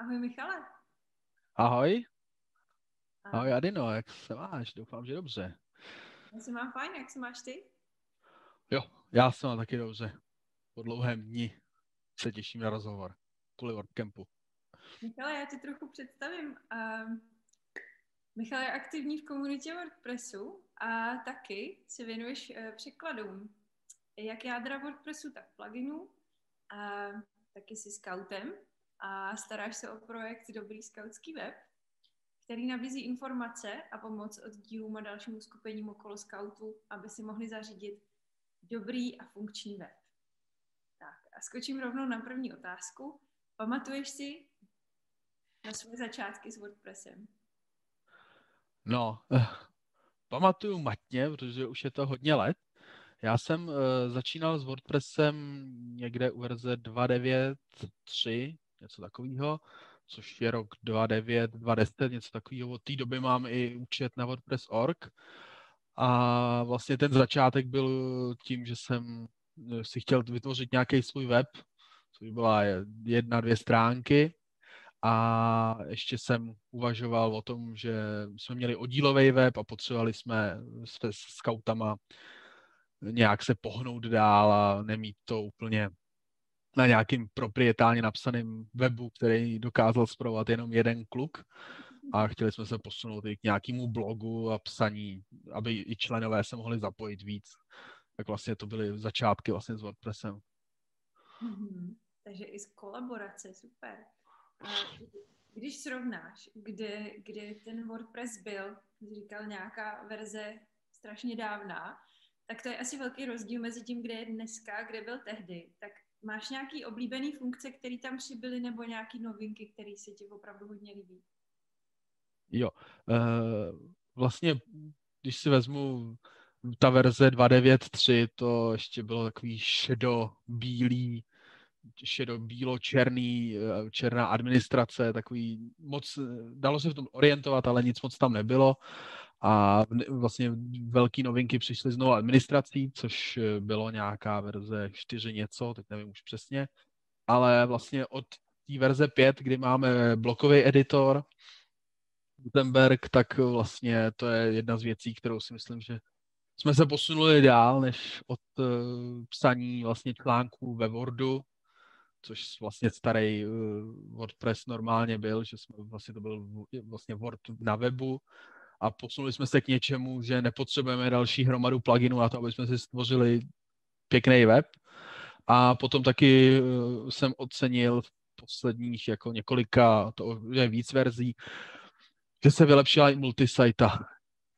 Ahoj Michale. Ahoj. Ahoj Adino, jak se máš? Doufám, že dobře. Já se mám fajn, jak se máš ty? Jo, já se mám taky dobře. Po dlouhém dni se těším na rozhovor kvůli WordCampu. Michale, já ti trochu představím. Uh, Michal je aktivní v komunitě WordPressu a taky se věnuješ uh, překladům jak jádra WordPressu, tak pluginů. A taky jsi scoutem a staráš se o projekt Dobrý scoutský web, který nabízí informace a pomoc od dílům a dalšímu skupením okolo scoutu, aby si mohli zařídit dobrý a funkční web. Tak a skočím rovnou na první otázku. Pamatuješ si na své začátky s WordPressem? No, eh, pamatuju matně, protože už je to hodně let. Já jsem uh, začínal s WordPressem někde u verze 2.9.3, něco takového, což je rok 2.9, 2.10, něco takového. Od té doby mám i účet na WordPress.org a vlastně ten začátek byl tím, že jsem eh, si chtěl vytvořit nějaký svůj web, což byla jedna, dvě stránky a ještě jsem uvažoval o tom, že jsme měli oddílový web a potřebovali jsme s, s scoutama nějak se pohnout dál a nemít to úplně na nějakým proprietálně napsaným webu, který dokázal zpravovat jenom jeden kluk a chtěli jsme se posunout i k nějakému blogu a psaní, aby i členové se mohli zapojit víc. Tak vlastně to byly začátky vlastně s WordPressem. Mm-hmm. Takže i z kolaborace, super. A když srovnáš, kde, kde ten WordPress byl, říkal nějaká verze strašně dávná, tak to je asi velký rozdíl mezi tím, kde je dneska, kde byl tehdy. Tak máš nějaký oblíbený funkce, které tam přibyly, nebo nějaký novinky, které se ti opravdu hodně líbí? Jo, uh, vlastně, když si vezmu ta verze 2.9.3, to ještě bylo takový šedo-bílý, šedo-bílo-černý, eh, černá administrace, takový moc, dalo se v tom orientovat, ale nic moc tam nebylo. A vlastně velké novinky přišly z novou administrací, což eh, bylo nějaká verze 4 něco, teď nevím už přesně, ale vlastně od té verze 5, kdy máme blokový editor, Gutenberg, tak vlastně to je jedna z věcí, kterou si myslím, že jsme se posunuli dál, než od uh, psaní vlastně článků ve Wordu, což vlastně starý uh, WordPress normálně byl, že jsme vlastně to byl vlastně Word na webu, a posunuli jsme se k něčemu, že nepotřebujeme další hromadu pluginů na to, aby jsme si stvořili pěkný web. A potom taky eh, jsem ocenil v posledních jako několika, to je víc verzí, že se vylepšila i multisajta,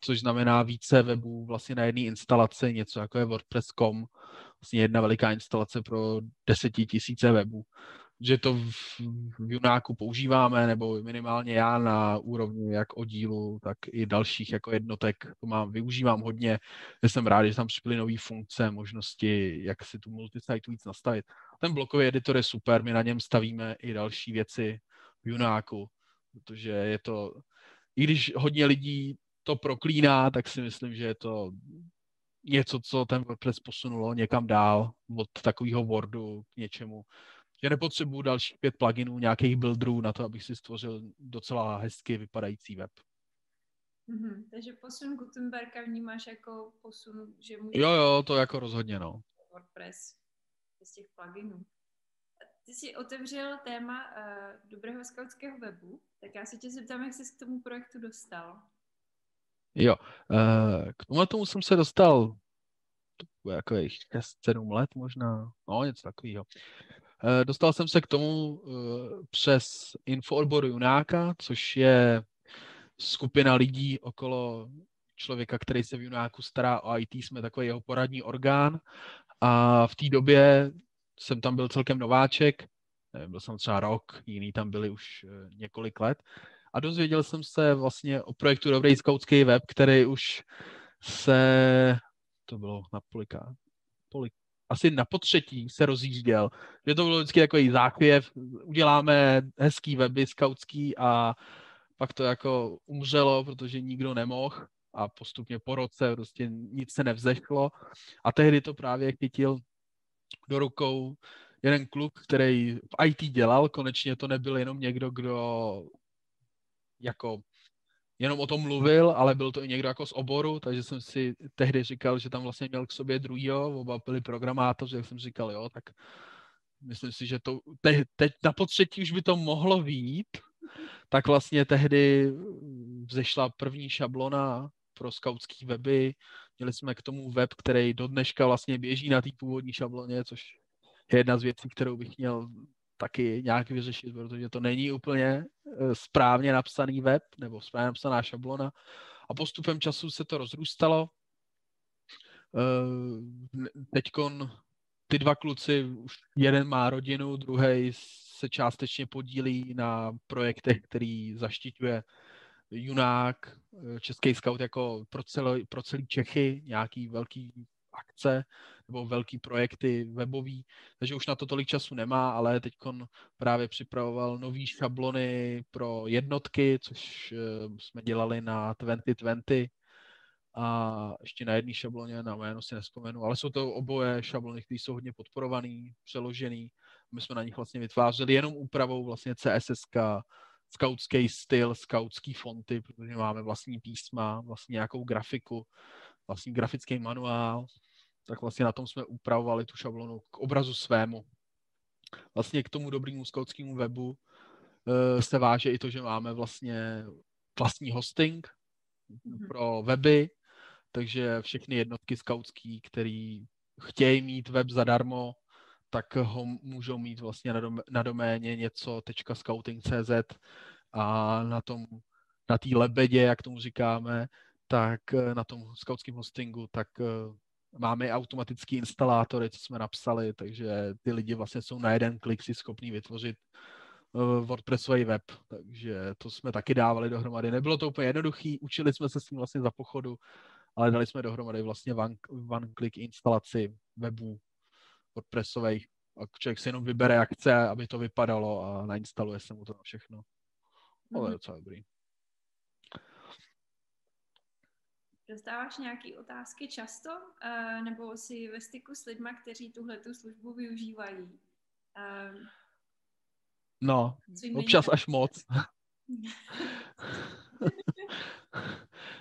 což znamená více webů vlastně na jedné instalaci, něco jako je WordPress.com, vlastně jedna veliká instalace pro desetitisíce webů že to v, v Junáku používáme, nebo minimálně já na úrovni jak oddílu, tak i dalších jako jednotek to mám, využívám hodně. Jsem rád, že tam přibyly nové funkce, možnosti, jak si tu multisite víc nastavit. Ten blokový editor je super, my na něm stavíme i další věci v Junáku, protože je to, i když hodně lidí to proklíná, tak si myslím, že je to něco, co ten WordPress posunulo někam dál od takového Wordu k něčemu, že nepotřebuju dalších pět pluginů, nějakých builderů na to, abych si stvořil docela hezky vypadající web. Mm-hmm. Takže posun Gutenberga vnímáš jako posun, že můžeš... Jo, jo, to jako rozhodně, no. WordPress z těch pluginů. Ty jsi otevřel téma uh, dobrého skautského webu, tak já se tě zeptám, jak jsi k tomu projektu dostal. Jo, uh, k tomu tomu jsem se dostal jako 6-7 let možná, no něco takového. Eh, dostal jsem se k tomu eh, přes infoodboru Junáka, což je skupina lidí okolo člověka, který se v Junáku stará o IT, jsme takový jeho poradní orgán. A v té době jsem tam byl celkem nováček, byl jsem třeba rok, jiný tam byli už eh, několik let. A dozvěděl jsem se vlastně o projektu Dobrý skautský web, který už se, to bylo na polika, polik, asi na potřetí se rozjížděl. Že to bylo vždycky takový záchvěv, uděláme hezký weby skautský a pak to jako umřelo, protože nikdo nemohl a postupně po roce prostě nic se nevzešlo. A tehdy to právě chytil do rukou jeden kluk, který v IT dělal, konečně to nebyl jenom někdo, kdo jako jenom o tom mluvil, ale byl to i někdo jako z oboru, takže jsem si tehdy říkal, že tam vlastně měl k sobě druhýho, oba byli programátoři, jak jsem říkal, jo, tak myslím si, že to te, teď na potřetí už by to mohlo vít, tak vlastně tehdy vzešla první šablona pro skautský weby. Měli jsme k tomu web, který do dneška vlastně běží na té původní šabloně, což je jedna z věcí, kterou bych měl taky nějak vyřešit, protože to není úplně eh, správně napsaný web nebo správně napsaná šablona. A postupem času se to rozrůstalo. Eh, teďkon ty dva kluci, už jeden má rodinu, druhý se částečně podílí na projektech, který zaštiťuje Junák, eh, Český scout jako pro, celý, pro celý Čechy, nějaký velký akce nebo velký projekty webový, takže už na to tolik času nemá, ale teď právě připravoval nový šablony pro jednotky, což eh, jsme dělali na 2020 a ještě na jedné šabloně, na jméno si nespomenu, ale jsou to oboje šablony, které jsou hodně podporované, přeložené. My jsme na nich vlastně vytvářeli jenom úpravou vlastně CSS, skautský styl, skautský fonty, protože máme vlastní písma, vlastně nějakou grafiku, vlastní grafický manuál, tak vlastně na tom jsme upravovali tu šablonu k obrazu svému. Vlastně k tomu dobrému skautskému webu uh, se váže i to, že máme vlastně vlastní hosting mm-hmm. pro weby, takže všechny jednotky skautský, který chtějí mít web zadarmo, tak ho můžou mít vlastně na, dom- na doméně něco .scouting.cz a na tom, na té lebedě, jak tomu říkáme, tak eh, na tom skautském hostingu, tak eh, máme automatický instalátory, co jsme napsali, takže ty lidi vlastně jsou na jeden klik si schopní vytvořit eh, WordPressový web, takže to jsme taky dávali dohromady. Nebylo to úplně jednoduché, učili jsme se s tím vlastně za pochodu, ale dali jsme dohromady vlastně one, one click instalaci webů WordPressových a člověk si jenom vybere, jak chce, aby to vypadalo a nainstaluje se mu to na všechno. Ale je mhm. docela dobrý. Dostáváš nějaké otázky často, uh, nebo jsi ve styku s lidmi, kteří tuhle tu službu využívají? Uh, no, občas až moc.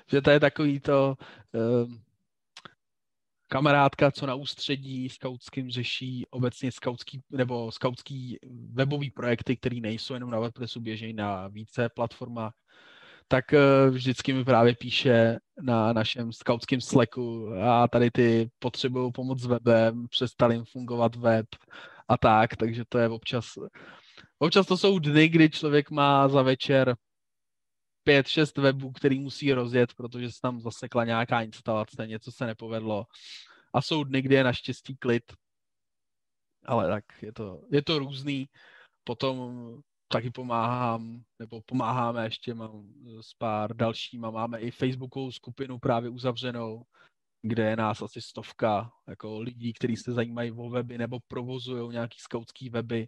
že to je takový to uh, kamarádka, co na ústředí skautským řeší obecně skautský, nebo skautský webový projekty, které nejsou jenom na WordPressu, běžejí na více platformách tak eh, vždycky mi právě píše na našem skautském Slacku a tady ty potřebují pomoc s webem, přestal jim fungovat web a tak, takže to je občas, občas to jsou dny, kdy člověk má za večer pět, šest webů, který musí rozjet, protože se tam zasekla nějaká instalace, něco se nepovedlo. A jsou dny, kdy je naštěstí klid. Ale tak je to, je to různý. Potom taky pomáhám, nebo pomáháme ještě, mám s pár dalšíma, máme i Facebookovou skupinu právě uzavřenou, kde je nás asi stovka jako lidí, kteří se zajímají o weby nebo provozují nějaký skautský weby.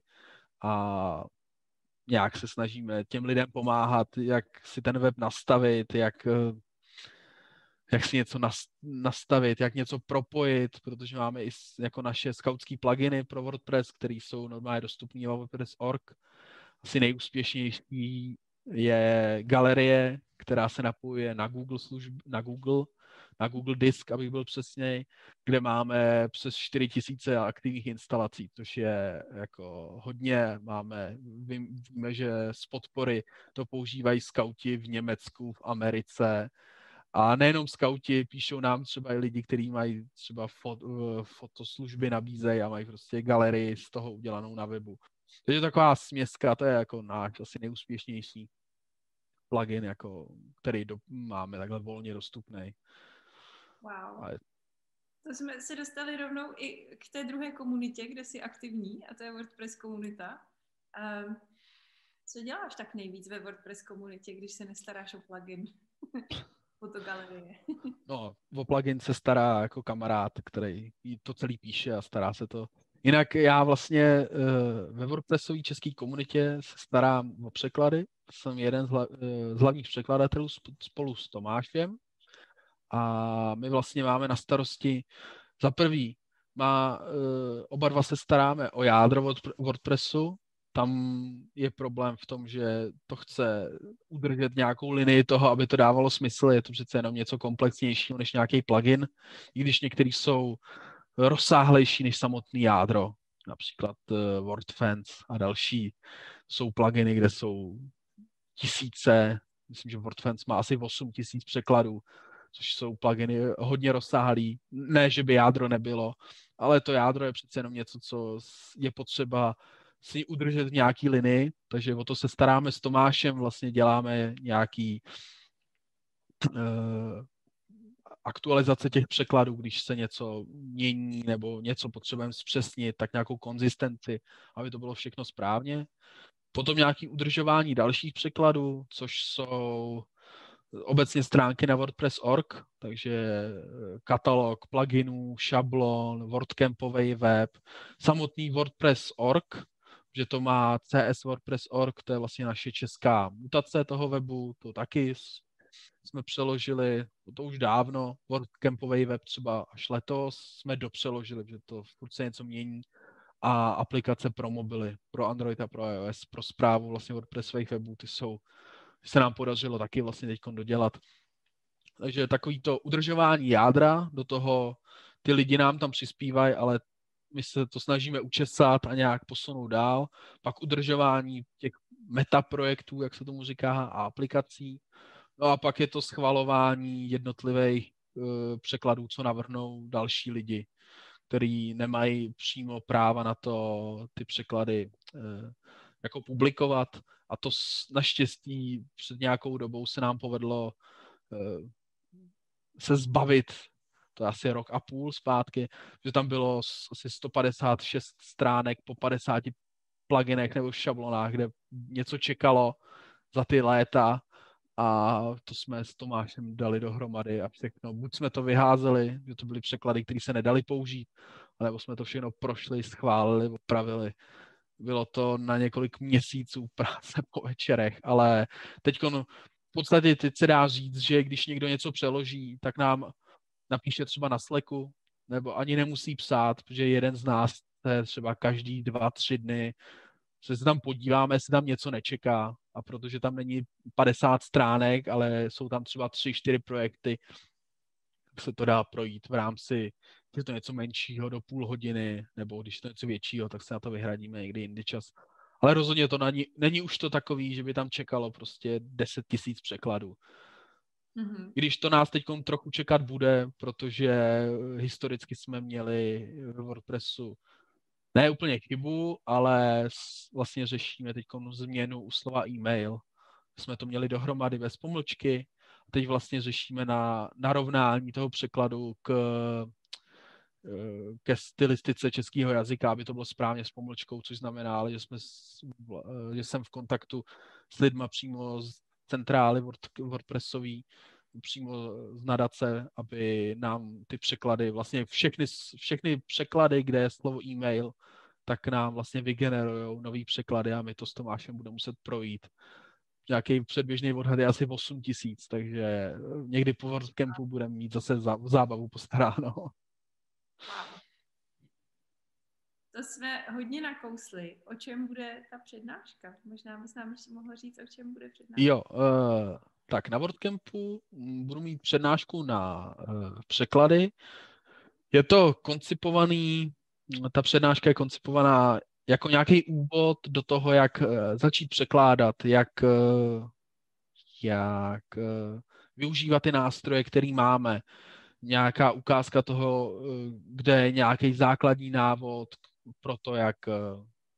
A nějak se snažíme těm lidem pomáhat, jak si ten web nastavit, jak, jak si něco nastavit, jak něco propojit, protože máme i jako naše skautský pluginy pro WordPress, které jsou normálně dostupné na WordPress.org asi nejúspěšnější je galerie, která se napojuje na Google služb, na Google, na Google Disk, abych byl přesněj, kde máme přes 4000 aktivních instalací, což je jako hodně. Máme, víme, že z podpory to používají skauti v Německu, v Americe, a nejenom skauti, píšou nám třeba i lidi, kteří mají třeba fot, fotoslužby nabízejí a mají prostě galerii z toho udělanou na webu. Takže taková směska, to je jako náš asi neúspěšnější plugin, jako, který do, máme takhle volně dostupný. Wow. Ale... To jsme se dostali rovnou i k té druhé komunitě, kde jsi aktivní, a to je WordPress komunita. Um, co děláš tak nejvíc ve WordPress komunitě, když se nestaráš o plugin? Fotogalerie. no, o plugin se stará jako kamarád, který to celý píše a stará se to Jinak já vlastně uh, ve WordPressové české komunitě se starám o překlady. Jsem jeden z, hla, uh, z hlavních překladatelů spolu s Tomášem. A my vlastně máme na starosti za prvý má, uh, oba dva se staráme o jádro WordPressu, tam je problém v tom, že to chce udržet nějakou linii toho, aby to dávalo smysl. Je to přece jenom něco komplexnějšího než nějaký plugin, i když některý jsou rozsáhlejší než samotný jádro. Například uh, WordFence a další jsou pluginy, kde jsou tisíce, myslím, že WordFence má asi 8 tisíc překladů, což jsou pluginy hodně rozsáhlý. Ne, že by jádro nebylo, ale to jádro je přece jenom něco, co je potřeba si udržet v nějaký linii, takže o to se staráme s Tomášem, vlastně děláme nějaký uh, aktualizace těch překladů, když se něco mění nebo něco potřebujeme zpřesnit, tak nějakou konzistenci, aby to bylo všechno správně. Potom nějaký udržování dalších překladů, což jsou obecně stránky na WordPress.org, takže eh, katalog pluginů, šablon, WordCampový web, samotný WordPress.org, že to má CS WordPress.org, to je vlastně naše česká mutace toho webu, to taky jsme přeložili, to už dávno, WordCampový web třeba až letos jsme dopřeložili, že to furt se něco mění a aplikace pro mobily, pro Android a pro iOS, pro zprávu vlastně WordPressových webů, ty jsou, se nám podařilo taky vlastně teď dodělat. Takže takový to udržování jádra, do toho ty lidi nám tam přispívají, ale my se to snažíme učesat a nějak posunout dál. Pak udržování těch metaprojektů, jak se tomu říká, a aplikací. No a pak je to schvalování jednotlivých uh, překladů, co navrhnou další lidi který nemají přímo práva na to ty překlady eh, jako publikovat. A to naštěstí před nějakou dobou se nám povedlo eh, se zbavit, to je asi rok a půl zpátky, že tam bylo asi 156 stránek po 50 pluginech nebo šablonách, kde něco čekalo za ty léta a to jsme s Tomášem dali dohromady a všechno. Buď jsme to vyházeli, že to byly překlady, které se nedali použít, nebo jsme to všechno prošli, schválili, opravili. Bylo to na několik měsíců práce po večerech, ale teď v podstatě teď se dá říct, že když někdo něco přeloží, tak nám napíše třeba na Slacku, nebo ani nemusí psát, protože jeden z nás se třeba každý dva, tři dny se tam podíváme, jestli tam něco nečeká, a protože tam není 50 stránek, ale jsou tam třeba 3-4 projekty, tak se to dá projít v rámci, když je to něco menšího do půl hodiny, nebo když to něco většího, tak se na to vyhradíme někdy jindy čas. Ale rozhodně to není, není už to takový, že by tam čekalo prostě 10 tisíc překladů. Mm-hmm. Když to nás teď trochu čekat bude, protože historicky jsme měli v WordPressu ne úplně chybu, ale vlastně řešíme teď změnu u slova e-mail. Jsme to měli dohromady bez pomlčky. Teď vlastně řešíme na narovnání toho překladu k, ke stylistice českého jazyka, aby to bylo správně s pomlčkou, což znamená, že, jsme, že jsem v kontaktu s lidma přímo z centrály WordPressový, přímo z nadace, aby nám ty překlady, vlastně všechny, všechny překlady, kde je slovo e-mail, tak nám vlastně vygenerují nový překlady a my to s Tomášem budeme muset projít. Nějaký předběžný odhad je asi 8 tisíc, takže někdy po WordCampu budeme mít zase zábavu postaráno. To jsme hodně nakousli. O čem bude ta přednáška? Možná bys nám ještě mohl říct, o čem bude přednáška. Jo, uh, tak na WordCampu budu mít přednášku na uh, překlady. Je to koncipovaný, ta přednáška je koncipovaná jako nějaký úvod do toho, jak uh, začít překládat, jak, uh, jak uh, využívat ty nástroje, které máme. Nějaká ukázka toho, kde je nějaký základní návod pro to, jak uh,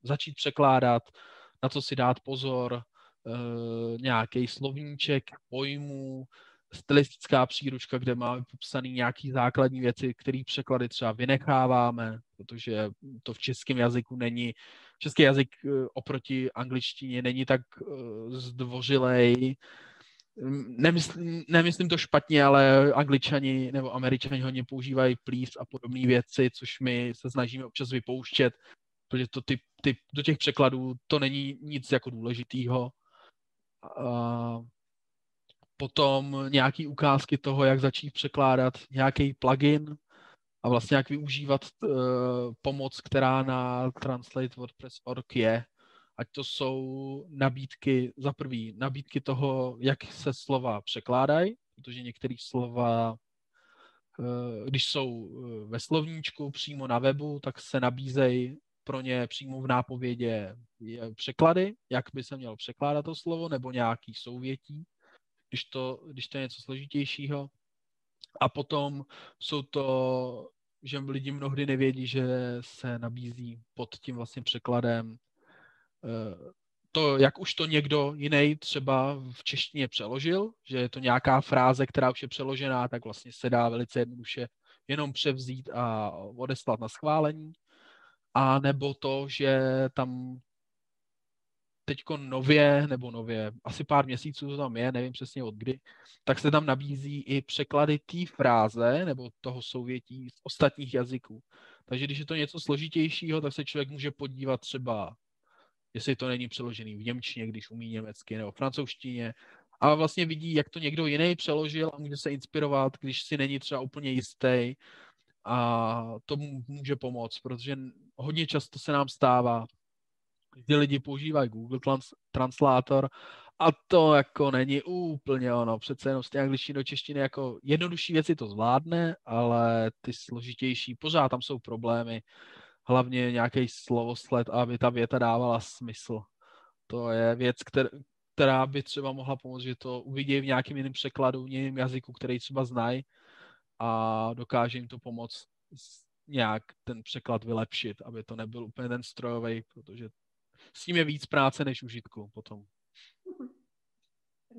začít překládat, na co si dát pozor, uh, nějaký slovníček pojmů, stylistická příručka, kde máme popsané nějaké základní věci, které překlady třeba vynecháváme, protože to v českém jazyku není, český jazyk uh, oproti angličtině není tak zdvořilej, Nemyslím, nemyslím to špatně, ale angličani nebo američani hodně používají please a podobné věci, což my se snažíme občas vypouštět, protože to ty, ty, do těch překladů to není nic jako důležitýho. A potom nějaký ukázky toho, jak začít překládat nějaký plugin a vlastně jak využívat uh, pomoc, která na Translate WordPress.org je, ať to jsou nabídky, za prvý, nabídky toho, jak se slova překládají, protože některé slova, uh, když jsou ve slovníčku přímo na webu, tak se nabízejí pro ně přímo v nápovědě překlady, jak by se mělo překládat to slovo, nebo nějaký souvětí, když to, když to je něco složitějšího. A potom jsou to, že lidi mnohdy nevědí, že se nabízí pod tím vlastně překladem eh, to, jak už to někdo jiný třeba v češtině přeložil, že je to nějaká fráze, která už je přeložená, tak vlastně se dá velice jednoduše jenom převzít a odeslat na schválení. A nebo to, že tam teďko nově, nebo nově, asi pár měsíců to tam je, nevím přesně od kdy, tak se tam nabízí i překlady té fráze nebo toho souvětí z ostatních jazyků. Takže když je to něco složitějšího, tak se člověk může podívat třeba, jestli to není přeložený v Němčině, když umí německy, nebo francouzštině, a vlastně vidí, jak to někdo jiný přeložil a může se inspirovat, když si není třeba úplně jistý a to může pomoct, protože hodně často se nám stává, že lidi používají Google Translátor a to jako není úplně ono. Přece jenom z té angličtiny do češtiny jako jednodušší věci to zvládne, ale ty složitější, pořád tam jsou problémy. Hlavně nějaký slovosled, aby ta věta dávala smysl. To je věc, která, která by třeba mohla pomoct, že to uvidí v nějakém jiném překladu, v jiném jazyku, který třeba znají a dokáže jim to pomoct nějak ten překlad vylepšit, aby to nebyl úplně ten strojový, protože s tím je víc práce než užitku potom.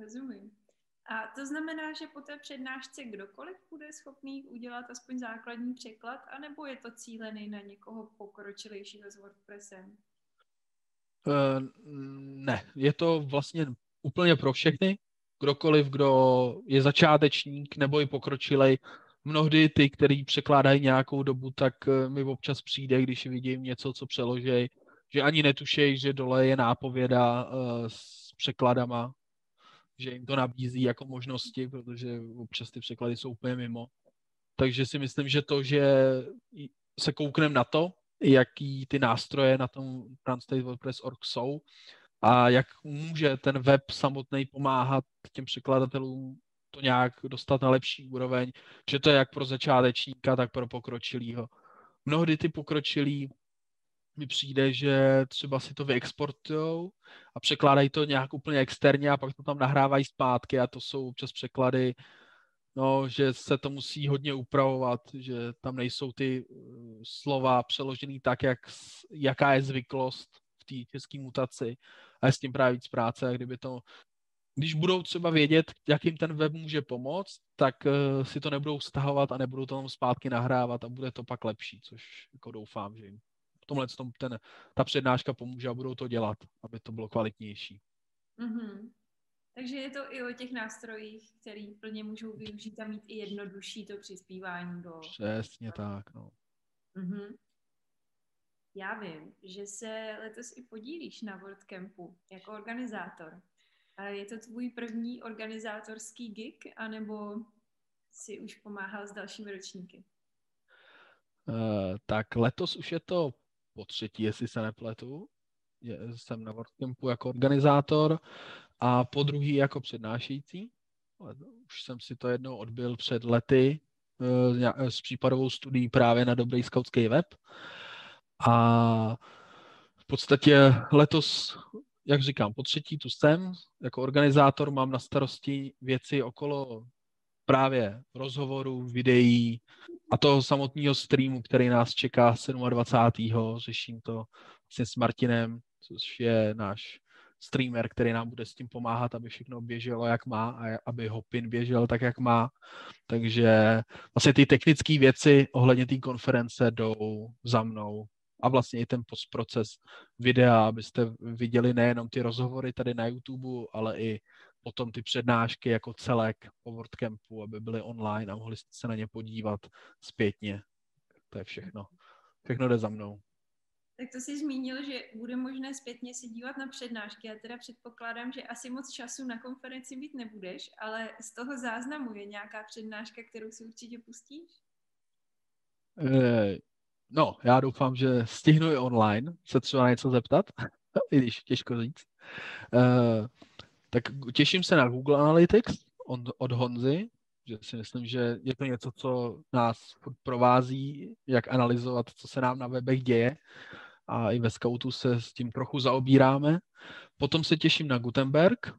Rozumím. A to znamená, že po té přednášce kdokoliv bude schopný udělat aspoň základní překlad, anebo je to cílený na někoho pokročilejšího s WordPressem? Uh, ne, je to vlastně úplně pro všechny. Kdokoliv, kdo je začátečník nebo i pokročilej, mnohdy ty, který překládají nějakou dobu, tak eh, mi občas přijde, když vidím něco, co přeložej, že ani netušejí, že dole je nápověda uh, s překladama, že jim to nabízí jako možnosti, protože občas ty překlady jsou úplně mimo. Takže si myslím, že to, že se koukneme na to, jaký ty nástroje na tom Translate WordPress.org jsou a jak může ten web samotný pomáhat těm překladatelům to nějak dostat na lepší úroveň, že to je jak pro začátečníka, tak pro pokročilýho. Mnohdy ty pokročilí mi přijde, že třeba si to vyexportujou a překládají to nějak úplně externě a pak to tam nahrávají zpátky a to jsou občas překlady, no, že se to musí hodně upravovat, že tam nejsou ty uh, slova přeložený tak, jak, jaká je zvyklost v té české mutaci a je s tím právě víc práce a kdyby to když budou třeba vědět, jak jim ten web může pomoct, tak uh, si to nebudou stahovat a nebudou to tam zpátky nahrávat a bude to pak lepší, což jako doufám, že jim tomhle tom ten, ta přednáška pomůže a budou to dělat, aby to bylo kvalitnější. Mm-hmm. Takže je to i o těch nástrojích, který plně můžou využít a mít i jednodušší to přispívání do... Přesně tak, no. Mm-hmm. Já vím, že se letos i podílíš na WordCampu jako organizátor. Je to tvůj první organizátorský gig, anebo si už pomáhal s dalšími ročníky? Uh, tak letos už je to po třetí, jestli se nepletu. Je, jsem na WordCampu jako organizátor a po druhý jako přednášející. Už jsem si to jednou odbil před lety uh, s případovou studií právě na Dobrý skautský web. A v podstatě letos jak říkám, po třetí tu jsem, jako organizátor mám na starosti věci okolo právě rozhovorů, videí a toho samotného streamu, který nás čeká 27. Řeším to vlastně s Martinem, což je náš streamer, který nám bude s tím pomáhat, aby všechno běželo, jak má a aby Hopin běžel tak, jak má. Takže vlastně ty technické věci ohledně té konference jdou za mnou a vlastně i ten postproces videa, abyste viděli nejenom ty rozhovory tady na YouTube, ale i potom ty přednášky jako celek po WordCampu, aby byly online a mohli jste se na ně podívat zpětně. To je všechno. Všechno jde za mnou. Tak to si zmínil, že bude možné zpětně se dívat na přednášky. Já teda předpokládám, že asi moc času na konferenci mít nebudeš, ale z toho záznamu je nějaká přednáška, kterou si určitě pustíš? Eh, no, já doufám, že stihnu i online se třeba na něco zeptat, i když těžko říct. Uh, tak těším se na Google Analytics od, od Honzy, že si myslím, že je to něco, co nás provází, jak analyzovat, co se nám na webech děje a i ve Scoutu se s tím trochu zaobíráme. Potom se těším na Gutenberg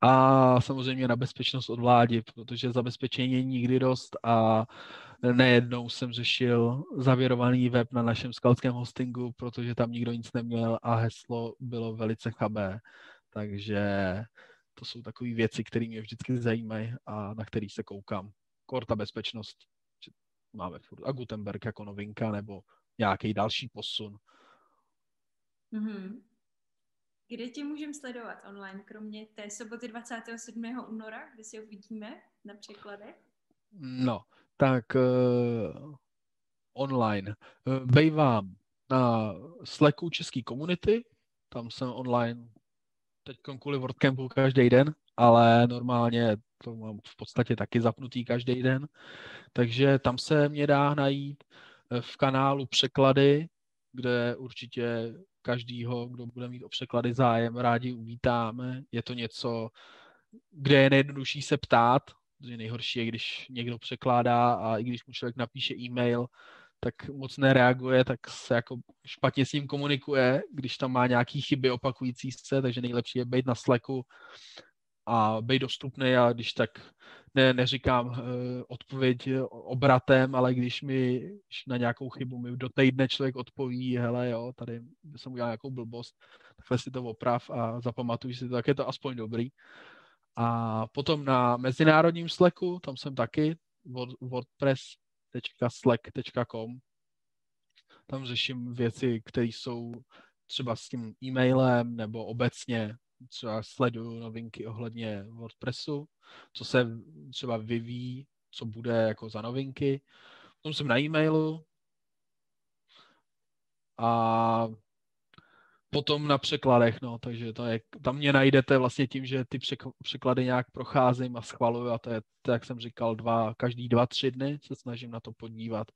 a samozřejmě na bezpečnost od vlády, protože zabezpečení je nikdy dost a nejednou jsem řešil zavěrovaný web na našem skautském hostingu, protože tam nikdo nic neměl a heslo bylo velice chabé. Takže to jsou takové věci, které mě vždycky zajímají a na který se koukám. Korta bezpečnost máme furt a Gutenberg jako novinka nebo nějaký další posun. Mm-hmm. Kde tě můžeme sledovat online, kromě té soboty 27. února, kde si uvidíme na překladech? No, tak uh, online. Uh, bejvám na Slacku český komunity, tam jsem online teď kvůli WordCampu každý den, ale normálně to mám v podstatě taky zapnutý každý den, takže tam se mě dá najít eh, v kanálu překlady, kde určitě každýho, kdo bude mít o překlady zájem, rádi uvítáme. Je to něco, kde je nejjednodušší se ptát, protože nejhorší je, když někdo překládá a i když mu člověk napíše e-mail, tak moc nereaguje, tak se jako špatně s ním komunikuje, když tam má nějaký chyby opakující se, takže nejlepší je být na Slacku a být dostupný a když tak ne, neříkám uh, odpověď obratem, ale když mi když na nějakou chybu mi do týdne člověk odpoví, hele jo, tady jsem udělal nějakou blbost, takhle si to oprav a zapamatuj si to, tak je to aspoň dobrý. A potom na mezinárodním Slacku, tam jsem taky, wordpress.slack.com. Tam řeším věci, které jsou třeba s tím e-mailem nebo obecně třeba sleduju novinky ohledně WordPressu, co se třeba vyvíjí, co bude jako za novinky. Potom jsem na e-mailu a potom na překladech, no, takže to je, tam mě najdete vlastně tím, že ty překlady nějak procházím a schvaluju a to je, to, jak jsem říkal, dva, každý dva, tři dny se snažím na to podívat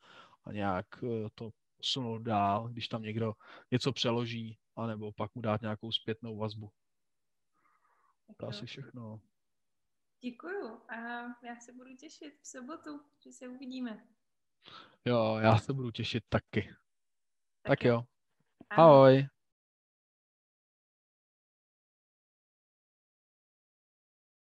a nějak eh, to posunout dál, když tam někdo něco přeloží, anebo pak mu dát nějakou zpětnou vazbu. To asi všechno. Děkuju a já se budu těšit v sobotu, že se uvidíme. Jo, já se budu těšit taky. Tak, tak jo. Ahoj. Ahoj.